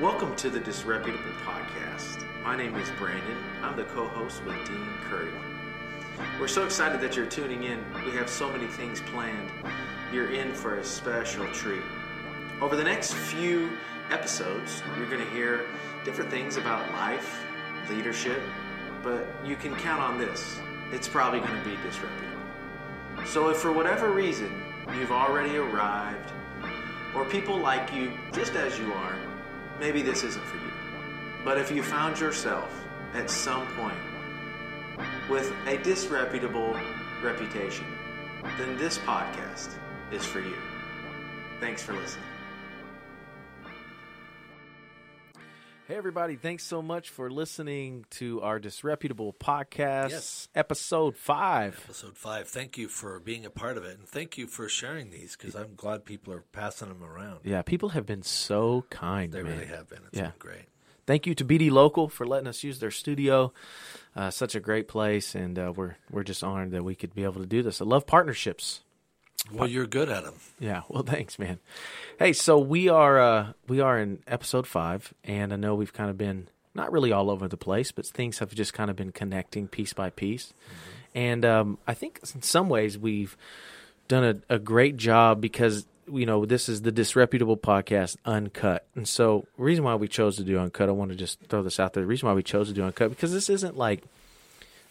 Welcome to the Disreputable Podcast. My name is Brandon. I'm the co host with Dean Curry. We're so excited that you're tuning in. We have so many things planned. You're in for a special treat. Over the next few episodes, you're going to hear different things about life, leadership, but you can count on this it's probably going to be disreputable. So, if for whatever reason you've already arrived, or people like you just as you are, maybe this isn't for you. But if you found yourself at some point with a disreputable reputation, then this podcast is for you. Thanks for listening. Hey, everybody. Thanks so much for listening to our Disreputable Podcast, Yes. episode five. episode five. Thank you for being a part of it, and thank you for sharing these because I'm glad people are passing them around. Yeah, people have been so kind. They man. really have been. It's Yeah. been great. Thank you to BD Local for letting us use their studio. Uh, such a great place, and uh, we're we're just honored that we could be able to do this. I love partnerships. Well, you're good at them. Yeah, well, thanks, man. Hey, so we are uh, we are in episode five, and I know we've kind of been not really all over the place, but things have just kind of been connecting piece by piece, and um, I think in some ways we've done a, a great job because you know this is the disreputable podcast uncut, and so reason why we chose to do uncut, I want to just throw this out there. The reason why we chose to do uncut because this isn't like.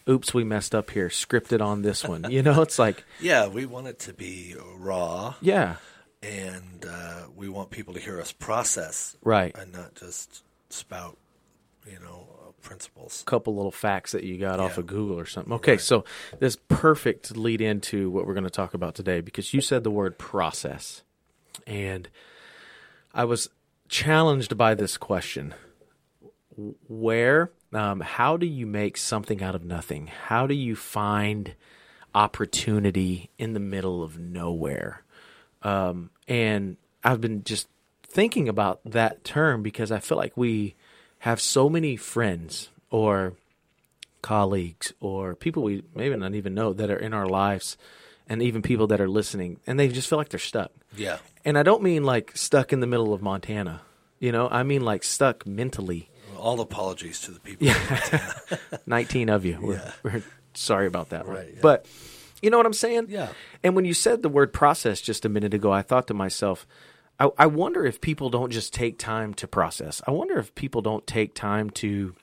Oops, we messed up here. Scripted on this one. You know, it's like, Yeah, we want it to be raw, yeah, and uh, we want people to hear us process right. and not just spout, you know, uh, principles. couple little facts that you got off of Google or something. Okay, so this perfect lead into what we're going to talk about today because you said the word process. And I was challenged by this question. Where um, how do you make something out of nothing? How do you find opportunity in the middle of nowhere? Um, and I've been just thinking about that term because I feel like we have so many friends or colleagues or people we maybe not even know that are in our lives and even people that are listening and they just feel like they're stuck. Yeah, And I don't mean like stuck in the middle of Montana. You know, I mean like stuck mentally. All apologies to the people. Yeah, 19 of you. We're, we're sorry about that. Right. Right, yeah. But you know what I'm saying? Yeah. And when you said the word process just a minute ago, I thought to myself, I, I wonder if people don't just take time to process. I wonder if people don't take time to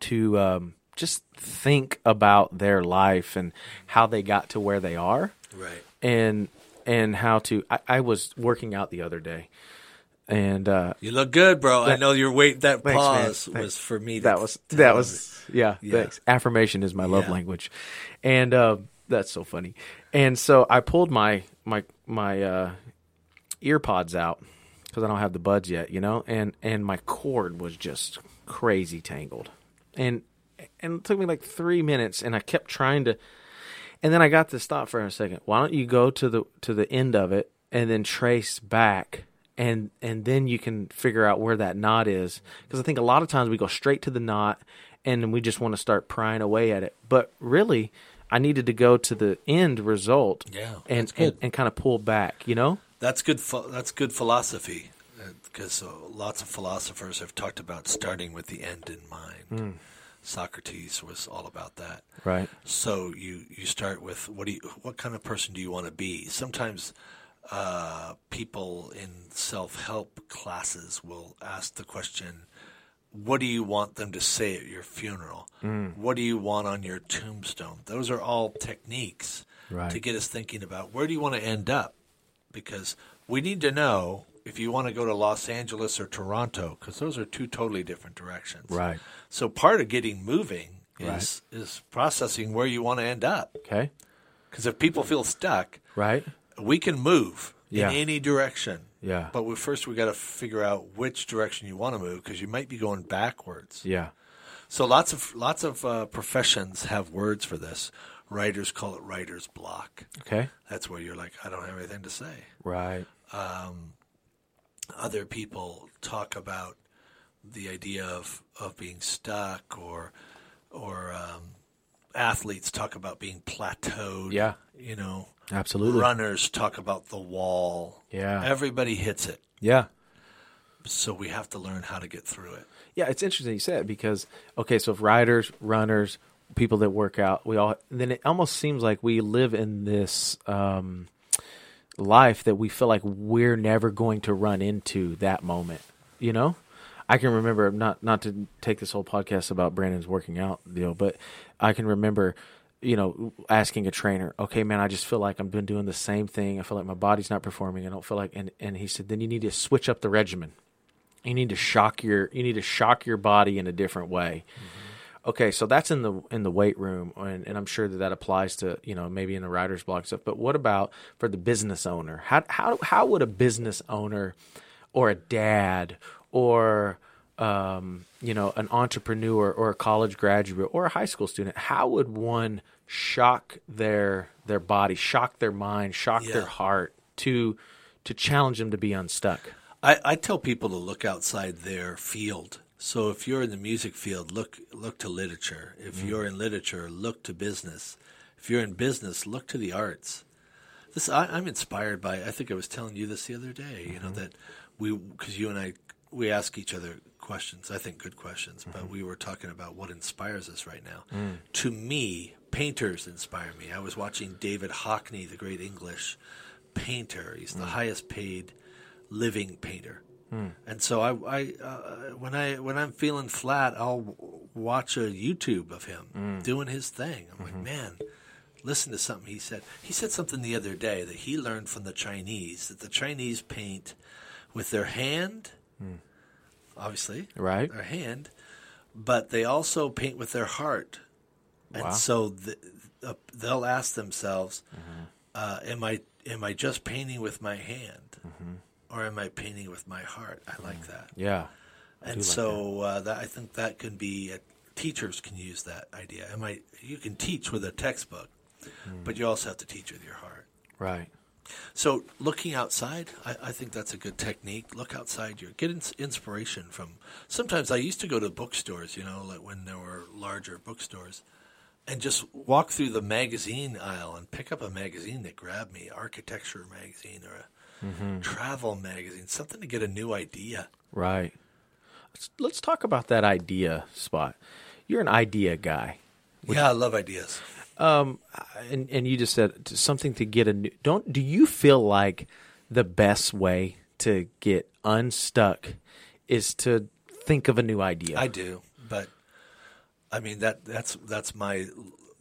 to um, just think about their life and how they got to where they are right. and and how to I, I was working out the other day and uh You look good, bro. I know your wait. That Thanks, man. pause Thanks. was for me. that was that was yeah, Yeah. thanks affirmation is my love Yeah. language and uh that's so funny and so i pulled my my my uh ear pods out because i don't have the buds yet you know and and my cord was just crazy tangled and and it took me like three minutes and i kept trying to and then i got to stop for a second why don't you go to the to the end of it and then trace back and and then you can figure out where that knot is because i think a lot of times we go straight to the knot and we just want to start prying away at it but really i needed to go to the end result Yeah, and and, and kind of pull back you know That's good. That's good philosophy, because uh, lots of philosophers have talked about starting with the end in mind. Hmm. Socrates was all about that. right So you you start with what do you what kind of person do you want to be? Sometimes uh, people in self help classes will ask the question, "What do you want them to say at your funeral? What do you want on your tombstone?" Those are all techniques Right. to get us thinking about where do you want to end up, because we need to know if you want to go to Los Angeles or Toronto, because those are two totally different directions. Right. So part of getting moving Right. is is processing where you want to end up. okay Because if people feel stuck, right we can move Yeah. in any direction. Yeah. But we, first, we got to figure out which direction you want to move because you might be going backwards. yeah So lots of lots of uh, professions have words for this. Writers call it writer's block. okay That's where you're like, I don't have anything to say. right other people talk about the idea of, of being stuck or or um, athletes talk about being plateaued. Yeah. You know, absolutely runners talk about the wall. Yeah. Everybody hits it. yeah so we have to learn how to get through it. Yeah, it's interesting you said because okay, so if riders, runners, people that work out, we all then it almost seems like we live in this um, life that we feel like we're never going to run into that moment. You know, I can remember not not to take this whole podcast about Brandon's working out deal, but I can remember you know, asking a trainer, okay, man, I just feel like I've been doing the same thing. I feel like my body's not performing. I don't feel like, and, and he said, then you need to switch up the regimen. You need to shock your, you need to shock your body in a different way. Mm-hmm. Okay, so that's in the in the weight room, and, and I'm sure that that applies to you know maybe in the writer's block stuff. But what about for the business owner? How how how would a business owner, or a dad, or um, you know, an entrepreneur or a college graduate or a high school student, how would one shock their their body, shock their mind, shock yeah. their heart to to challenge them to be unstuck? I, I tell people to look outside their field. So if you're in the music field, look look to literature. If mm. you're in literature, look to business. If you're in business, look to the arts. This I, am inspired by. I think I was telling you this the other day. You mm-hmm. know that we because you and I we ask each other questions. I think good questions, mm-hmm. but we were talking about what inspires us right now. Mm. To me, painters inspire me. I was watching David Hockney, the great English painter. He's the mm. highest paid living painter. Mm. And so I, I uh, when I when I'm feeling flat, I'll watch a YouTube of him mm. doing his thing. I'm mm-hmm. like, man, listen to something he said. He said something the other day that he learned from the Chinese that the Chinese paint with their hand mm obviously, right, their hand, but they also paint with their heart, wow. and so the, uh, they'll ask themselves, mm-hmm. uh, "Am I am I just painting with my hand, mm-hmm. or am I painting with my heart?" I like mm. that. Yeah, I and so that. Uh, that. I think that can be a, teachers can use that idea. Am I? You can teach with a textbook, mm. but you also have to teach with your heart. Right. So looking outside, I, I, think that's a good technique. Look outside You get ins- inspiration from. Sometimes I used to go to bookstores, you know, like when there were larger bookstores, and just walk through the magazine aisle and pick up a magazine that grabbed me, architecture magazine or a mm-hmm. travel magazine, something to get a new idea. Right. Let's, let's talk about that idea spot. You're an idea guy. Yeah, I love ideas. Um, and and you just said something to get a new. Don't do you feel like the best way to get unstuck is to think of a new idea? I do, but I mean that that's that's my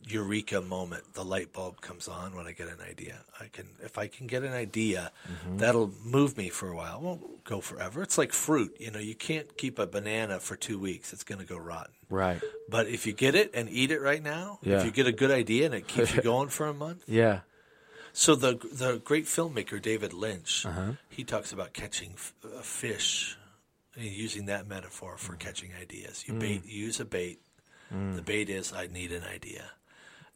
eureka moment. The light bulb comes on when I get an idea. I can if I can get an idea, mm-hmm. that'll move me for a while. It won't go forever. It's like fruit. You know, you can't keep a banana for two weeks. It's going to go rotten. Right. But if you get it and eat it right now, yeah. if you get a good idea and it keeps you going for a month, yeah. So the the great filmmaker David Lynch, uh-huh. he talks about catching f- a fish, and using that metaphor for mm. catching ideas. You mm. bait, you use a bait. Mm. The bait is I need an idea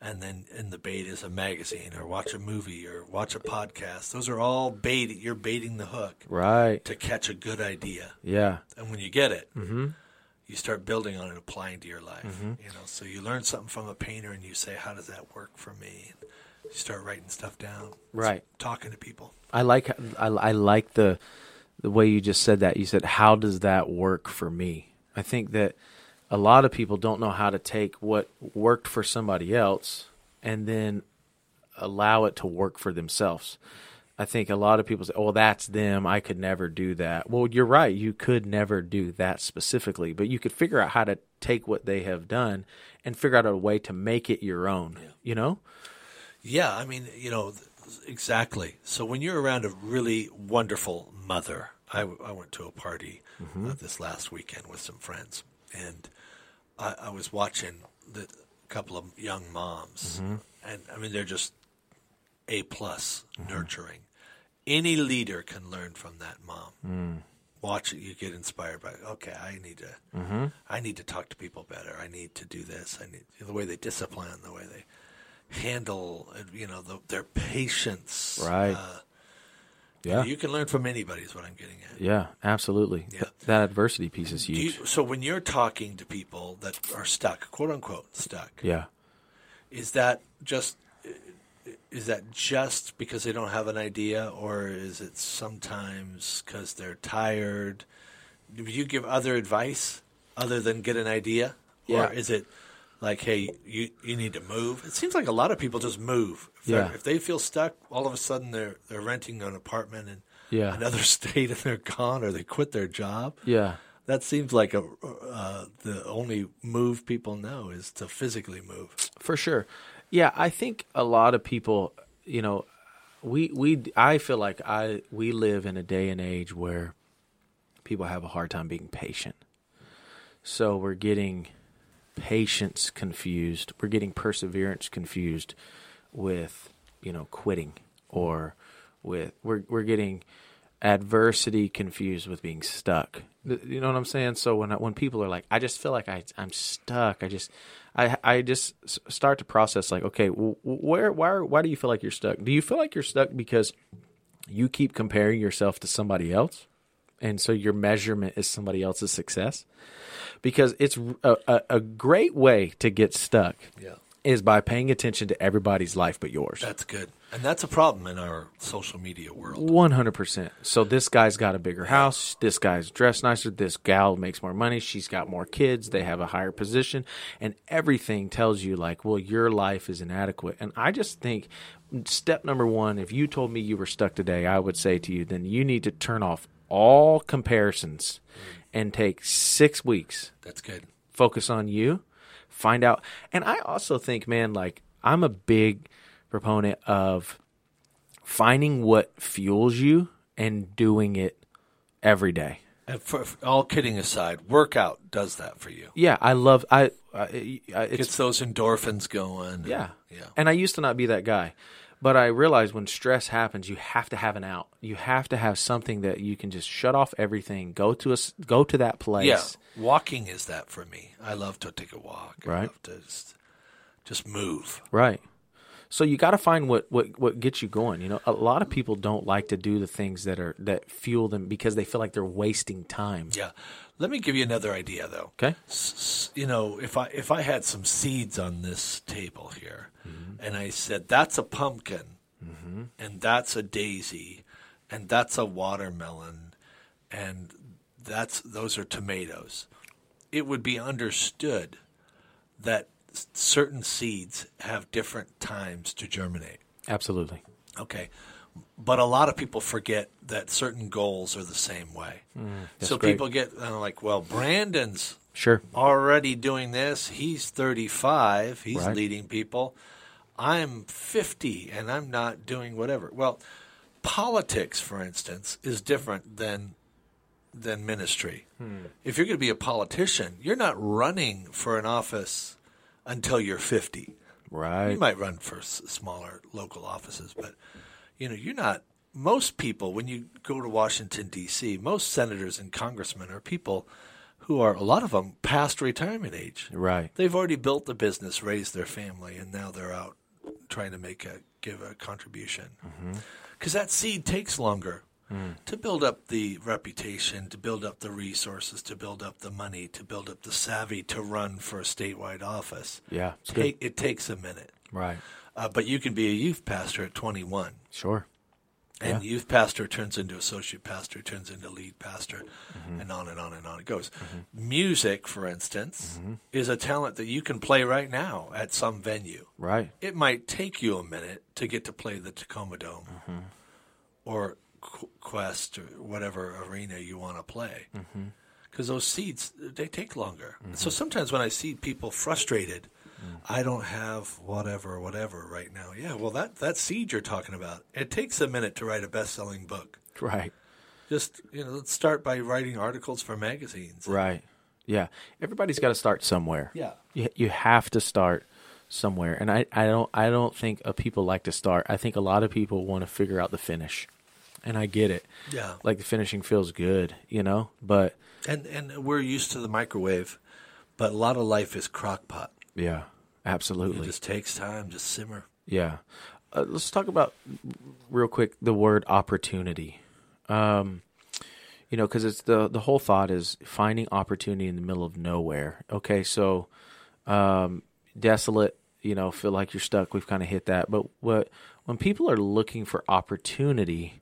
and then in the bait is a magazine or watch a movie or watch a podcast. Those are all bait. You're baiting the hook, right, to catch a good idea. Yeah, and when you get it, mm-hmm. you start building on it, applying to your life. Mm-hmm. You know, so you learn something from a painter, and you say, "How does that work for me?" And you start writing stuff down, right, talking to people. I like I, I like the the way you just said that. You said, "How does that work for me?" I think that a lot of people don't know how to take what worked for somebody else and then allow it to work for themselves. I think a lot of people say, "Oh, that's them. I could never do that." Well, you're right. You could never do that specifically, but you could figure out how to take what they have done and figure out a way to make it your own. Yeah. You know? Yeah, I mean, you know, exactly. So when you're around a really wonderful mother, I, I went to a party mm-hmm. uh, this last weekend with some friends, and I, I was watching the couple of young moms, mm-hmm. and I mean they're just a plus mm-hmm. nurturing. Any leader can learn from that mom. Mm. Watch it, you get inspired by. Okay, I need to. Mm-hmm. I need to talk to people better. I need to do this. I need the way they discipline, the way they handle. You know, the, their patience. Right. Uh, yeah. You can learn from anybody, is what I'm getting at. Yeah, absolutely. Yeah. Th- that adversity piece is huge. You, so when you're talking to people that are stuck, quote unquote, stuck. Yeah. Is that just is that just because they don't have an idea or is it sometimes because they're tired do you give other advice other than get an idea? Yeah. Or is it like, hey, you, you need to move? It seems like a lot of people just move. If, Yeah. if they feel stuck, all of a sudden they're they're renting an apartment in Yeah. another state and they're gone, or they quit their job. Yeah. That seems like a uh, the only move people know is to physically move. For sure. Yeah, I think a lot of people, you know, we we I feel like I we live in a day and age where people have a hard time being patient. So we're getting patience confused. We're getting perseverance confused with, you know, quitting or with we're we're getting adversity confused with being stuck. You know what I'm saying? So when when people are like, I just feel like I I'm stuck. I just I I just start to process like, okay, where why why do you feel like you're stuck? Do you feel like you're stuck because you keep comparing yourself to somebody else? And so your measurement is somebody else's success? Because it's a, a, a great way to get stuck Yeah. is by paying attention to everybody's life but yours. That's good. And that's a problem in our social media world. One hundred percent. So this guy's got a bigger house. This guy's dressed nicer. This gal makes more money. She's got more kids. They have a higher position, and everything tells you like, well, your life is inadequate. And I just think step number one, if you told me you were stuck today, I would say to you, then you need to turn off all comparisons and take six weeks That's good. focus on you, find out. And I also think, man, like I'm a big proponent of finding what fuels you and doing it every day. And for, for all kidding aside, workout does that for you. Yeah, I love I. I I- it's Gets those endorphins going. yeah, Yeah. And I used to not be that guy, but I realized when stress happens, you have to have an out. You have to have something that you can just shut off everything. Go to a s- go to that place. Yeah, walking is that for me. I love to take a walk. I Right. love to just, just move. Right. So you got to find what, what what gets you going. You know, a lot of people don't like to do the things that are that fuel them because they feel like they're wasting time. Yeah. Let me give you another idea though. Okay. S- You know, if I if I had some seeds on this table here, mm-hmm. and I said that's a pumpkin, mm-hmm. and that's a daisy, and that's a watermelon, and that's those are tomatoes, it would be understood that certain seeds have different times to germinate. Absolutely. Okay. But a lot of people forget that certain goals are the same way. so great. people get uh, like, well, Brandon's Sure. already doing this. He's 35. He's Right. leading people. I'm 50 and I'm not doing whatever. Well, politics, for instance, is different than than ministry. If you're going to be a politician, you're not running for an office until you're 50. Right. You might run for s- smaller local offices, but you know, you're not. Most people, when you go to Washington D.C., most senators and congressmen are people who are a lot of them past retirement age. Right. They've already built the business, raised their family, and now they're out trying to make a give a contribution. Because that seed takes longer to build up the reputation, to build up the resources, to build up the money, to build up the savvy to run for a statewide office. Yeah. Take, it takes a minute. Right. Uh, but you can be a youth pastor at 21. Sure. And youth pastor turns into associate pastor, turns into lead pastor, Mm-hmm. and on and on and on it goes. Music, for instance, is a talent that you can play right now at some venue. Right. It might take you a minute to get to play the Tacoma Dome Mm-hmm. or Qu- Qwest or whatever arena you want to play. Mm-hmm. Because those seats, they take longer. So sometimes when I see people frustrated. I don't have whatever, whatever right now. Yeah, well, that, that seed you're talking about, it takes a minute to write a best selling book. Right. Just, you know, let's start by writing articles for magazines. Right. Yeah. Everybody's got to start somewhere. Yeah. You, you have to start somewhere. And I, I don't I don't think people like to start. I think a lot of people want to figure out the finish. And I get it. Yeah. Like the finishing feels good, you know? But And, and we're used to the microwave, but a lot of life is crock pot. Yeah, absolutely. It just takes time, just simmer. Yeah. Uh, let's talk about real quick the word opportunity. Um, you know, because it's the the whole thought is finding opportunity in the middle of nowhere. Okay, so um, desolate. You know, feel like you're stuck. We've kind of hit that. But what when people are looking for opportunity,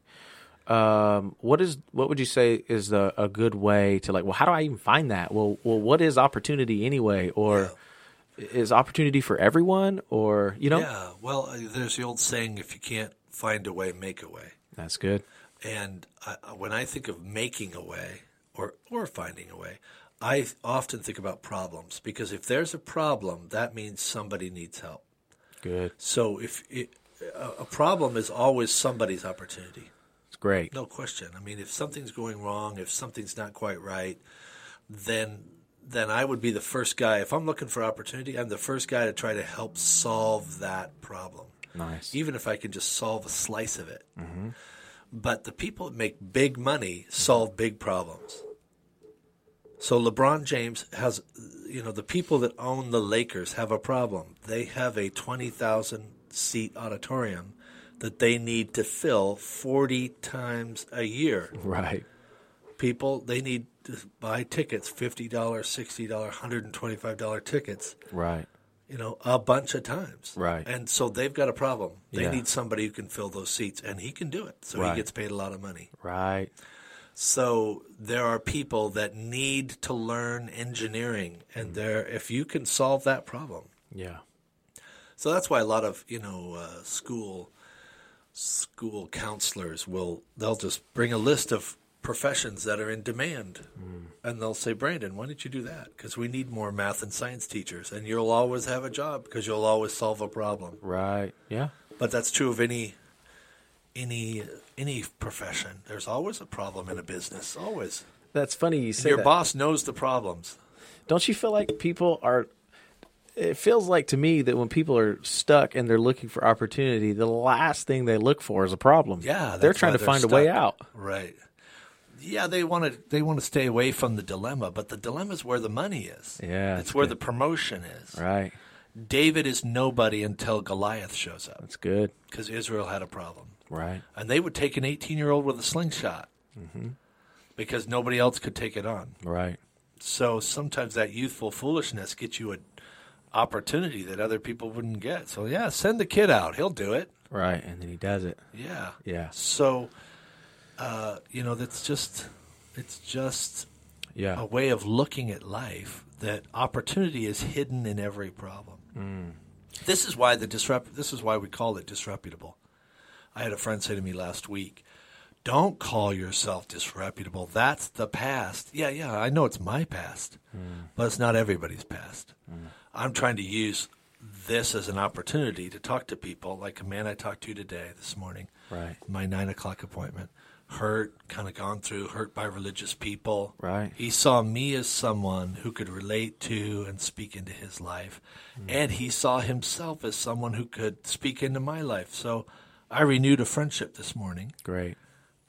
um, what is what would you say is a, a good way to like? Well, how do I even find that? Well, well, what is opportunity anyway? Or is opportunity for everyone? Or you know, Yeah. Well, uh, there's the old saying: if you can't find a way, make a way. that's good. And I, when I think of making a way or or finding a way, I often think about problems because if there's a problem, that means somebody needs help. Good. So if it, a problem is always somebody's opportunity, It's great. no question. I mean, if something's going wrong, if something's not quite right, then then I would be the first guy. If I'm looking for opportunity, I'm the first guy to try to help solve that problem Nice. even if I can just solve a slice of it. Mm-hmm. But the people that make big money solve big problems. So LeBron James has, you know, the people that own the Lakers have a problem. They have a 20,000 seat auditorium that they need to fill 40 times a year. Right. People, they need buy tickets $50, $60, $125 tickets Right. you know, a bunch of times. Right. And so they've got a problem. They Yeah. need somebody who can fill those seats, and he can do it. So Right. he gets paid a lot of money. Right. So there are people that need to learn engineering, Mm. and there, if you can solve that problem, Yeah. so that's why a lot of you know uh, school school counselors will they'll just bring a list of professions that are in demand, mm. and they'll say, Brandon, why don't you do that? Because we need more math and science teachers, and you'll always have a job because you'll always solve a problem. Right. Yeah. But that's true of any any any profession. There's always a problem in a business. Always. That's funny you say Your that. boss knows the problems. Don't you feel like people are? It feels like to me that when people are stuck and they're looking for opportunity, the last thing they look for is a problem. Yeah, they're trying to find a way out. Right. Yeah, they want to they want to stay away from the dilemma, but the dilemma is where the money is. Yeah, it's where good. the promotion is. Right. David is nobody until Goliath shows up That's good. because Israel had a problem, Right. and they would take an 18 year old with a slingshot Mm-hmm. because nobody else could take it on. Right. So sometimes that youthful foolishness gets you an opportunity that other people wouldn't get. So yeah, send the kid out; he'll do it. Right. And then he does it. Yeah. Yeah. So, uh, you know, that's just it's just Yeah. a way of looking at life that opportunity is hidden in every problem. Mm. This is why the disrupt. This is why we call it disreputable. I had a friend say to me last week, "Don't call yourself disreputable. That's the past." Yeah, yeah, I know it's my past, mm. but it's not everybody's past. Mm. I'm trying to use this as an opportunity to talk to people, like a man I talked to today this morning Right. my nine o'clock appointment. Hurt, kind of gone through, hurt by religious people. Right. He saw me as someone who could relate to and speak into his life. And he saw himself as someone who could speak into my life. So I renewed a friendship this morning Great.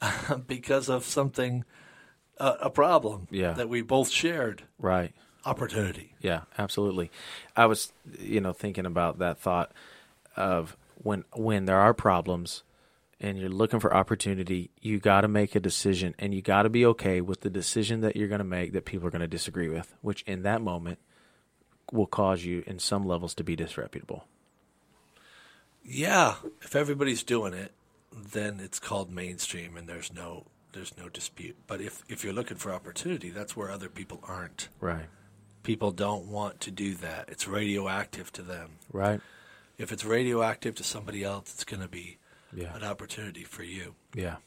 because of something, uh, a problem Yeah. that we both shared. Right. Opportunity. Yeah, absolutely. I was, you know, thinking about that thought of when when there are problems and you're looking for opportunity, you got to make a decision and you got to be okay with the decision that you're going to make that people are going to disagree with, which in that moment will cause you in some levels to be disreputable. Yeah, if everybody's doing it, then it's called mainstream, and there's no there's no dispute. But if if you're looking for opportunity, that's where other people aren't. Right. People don't want to do that. It's radioactive to them. Right. If it's radioactive to somebody else, it's going to be Yeah. an opportunity for you. Yeah.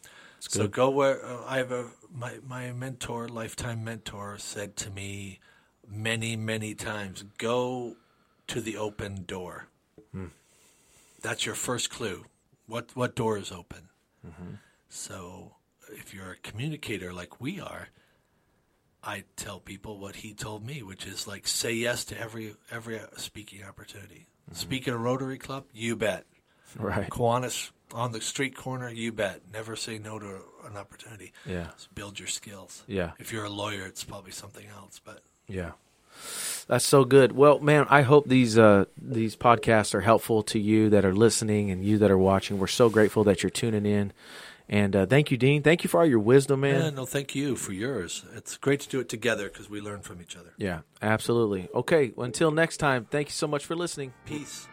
So go where uh, I have a my my mentor, lifetime mentor, said to me many many times, go to the open door. Hmm. That's your first clue. What what door is open? Mm-hmm. So if you're a communicator like we are, I tell people what he told me, which is like say yes to every every speaking opportunity. Mm-hmm. Speak at a Rotary Club, you bet. right. Kiwanis on the street corner, you bet. Never say no to an opportunity. Yeah. Just build your skills. Yeah. If you're a lawyer, it's probably something else. But Yeah. That's so good. Well, man, I hope these uh, these podcasts are helpful to you that are listening and you that are watching. We're so grateful that you're tuning in, and uh, thank you, Dean. Thank you for all your wisdom, man. yeah, no, thank you for yours. It's great to do it together because we learn from each other. Yeah, absolutely. Okay, well, until next time, thank you so much for listening. Peace.